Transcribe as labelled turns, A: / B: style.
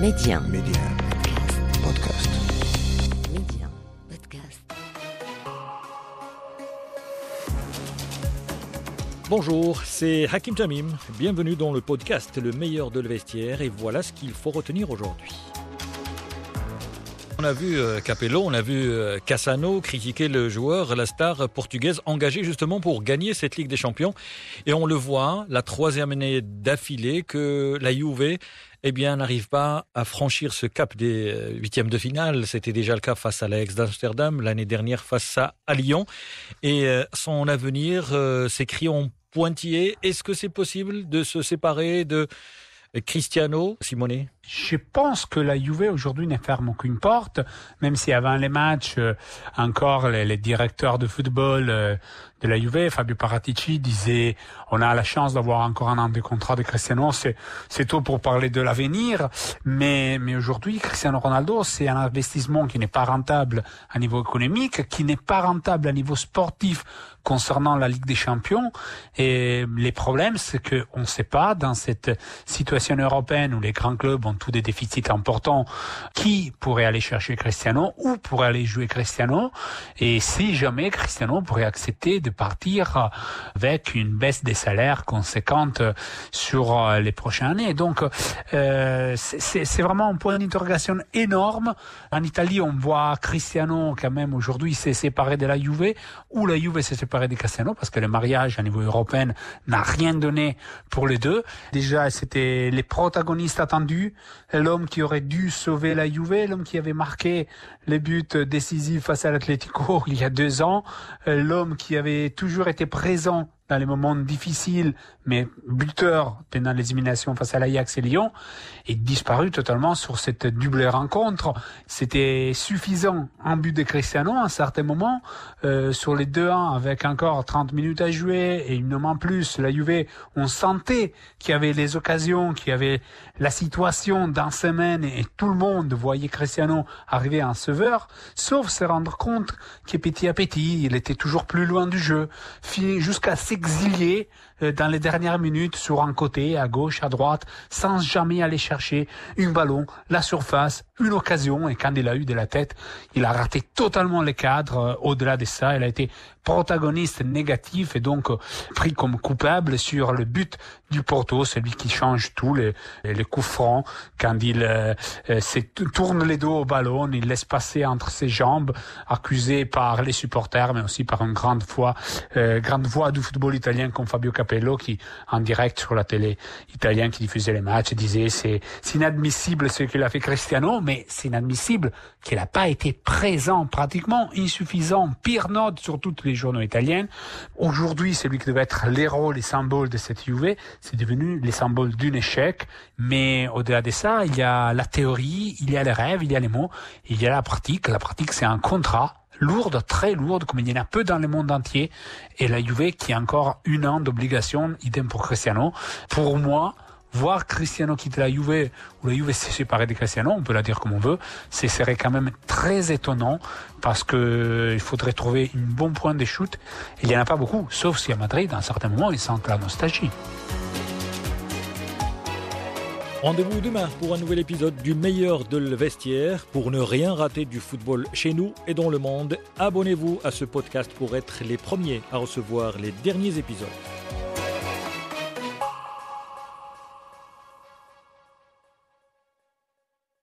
A: Média.
B: Média. Podcast.
A: Média. Podcast.
C: Bonjour, c'est Hakim Tamim. Bienvenue dans le podcast Le meilleur de le vestiaire et voilà ce qu'il faut retenir aujourd'hui. On a vu euh, Capello, on a vu euh, Cassano critiquer le joueur, la star portugaise engagée justement pour gagner cette Ligue des Champions. Et on le voit, la troisième année d'affilée, que la Juve eh bien, n'arrive pas à franchir ce cap des euh, huitièmes de finale. C'était déjà le cas face à l'Aix d'Amsterdam, l'année dernière face à, Lyon. Et euh, son avenir euh, s'écrit en pointillé. Est-ce que c'est possible de se séparer de Cristiano Simone?
D: Je pense que la Juve aujourd'hui ne ferme aucune porte, même si avant les matchs, encore les, directeurs de football de la Juve, Fabio Paratici, disait on a la chance d'avoir encore un an de contrat de Cristiano, c'est tôt pour parler de l'avenir, mais mais aujourd'hui Cristiano Ronaldo, c'est un investissement qui n'est pas rentable à niveau économique, qui n'est pas rentable à niveau sportif concernant la Ligue des Champions. Et les problèmes c'est que on ne sait pas dans cette situation européenne où les grands clubs ont tous des déficits importants qui pourrait aller chercher Cristiano ou pourrait aller jouer Cristiano et si jamais Cristiano pourrait accepter de partir avec une baisse des salaires conséquente sur euh, les prochaines années. Donc euh, c'est vraiment un point d'interrogation énorme. En Italie, on voit Cristiano quand même aujourd'hui s'est séparé de la Juve ou la Juve s'est séparée de Cristiano parce que le mariage à niveau européen n'a rien donné pour les deux. Déjà, c'était les protagonistes attendus, l'homme qui aurait dû sauver la Juve, l'homme qui avait marqué les buts décisifs face à l'Atlético il y a deux ans, euh, l'homme qui avait toujours été présent dans les moments difficiles, mais buteur pendant les éliminations face à l'Ajax et Lyon, est disparu totalement sur cette double rencontre. C'était suffisant en but de Cristiano à un certain moment, euh, sur les 2-1 avec encore 30 minutes à jouer et une en plus, la Juve, on sentait qu'il y avait les occasions, qu'il y avait la situation dans semaine et tout le monde voyait Cristiano arriver en sauveur, sauf se rendre compte que petit à petit, il était toujours plus loin du jeu, jusqu'à s'exilier dans les dernières minutes sur un côté, à gauche, à droite, sans jamais aller chercher un ballon, la surface, une occasion. Et quand il a eu de la tête, il a raté totalement les cadres. Euh, Au-delà de ça, il a été protagoniste négatif et donc euh, pris comme coupable sur le but du Porto, celui qui change tout, les, les coups francs, quand il euh, euh, se tourne les dos au ballon, il laisse passer entre ses jambes, accusé par les supporters, mais aussi par une grande voix, euh, grande voix du football italien comme Fabio Capello, qui en direct sur la télé italienne qui diffusait les matchs disait c'est inadmissible ce qu'il a fait Cristiano, mais c'est inadmissible qu'il n'a pas été présent, pratiquement insuffisant, pire note sur toutes les journaux italiens. Aujourd'hui, celui qui devait être l'héros, les symboles de cette Juve, c'est devenu les symboles d'un échec. Mais au-delà de ça, il y a la théorie, il y a les rêves, il y a les mots, il y a la pratique. La pratique, c'est un contrat lourde, très lourde, comme il y en a peu dans le monde entier. Et la Juve qui a encore une an d'obligation, idem pour Cristiano. Pour moi, voir Cristiano quitter la Juve ou la Juve se séparer de Cristiano, on peut la dire comme on veut, ce serait quand même très étonnant parce que il faudrait trouver un bon point de chute. Il n'y en a pas beaucoup, sauf si à Madrid, à un certain moment, ils sentent la nostalgie.
C: Rendez-vous demain pour un nouvel épisode du meilleur de le vestiaire. Pour ne rien rater du football chez nous et dans le monde, abonnez-vous à ce podcast pour être les premiers à recevoir les derniers épisodes.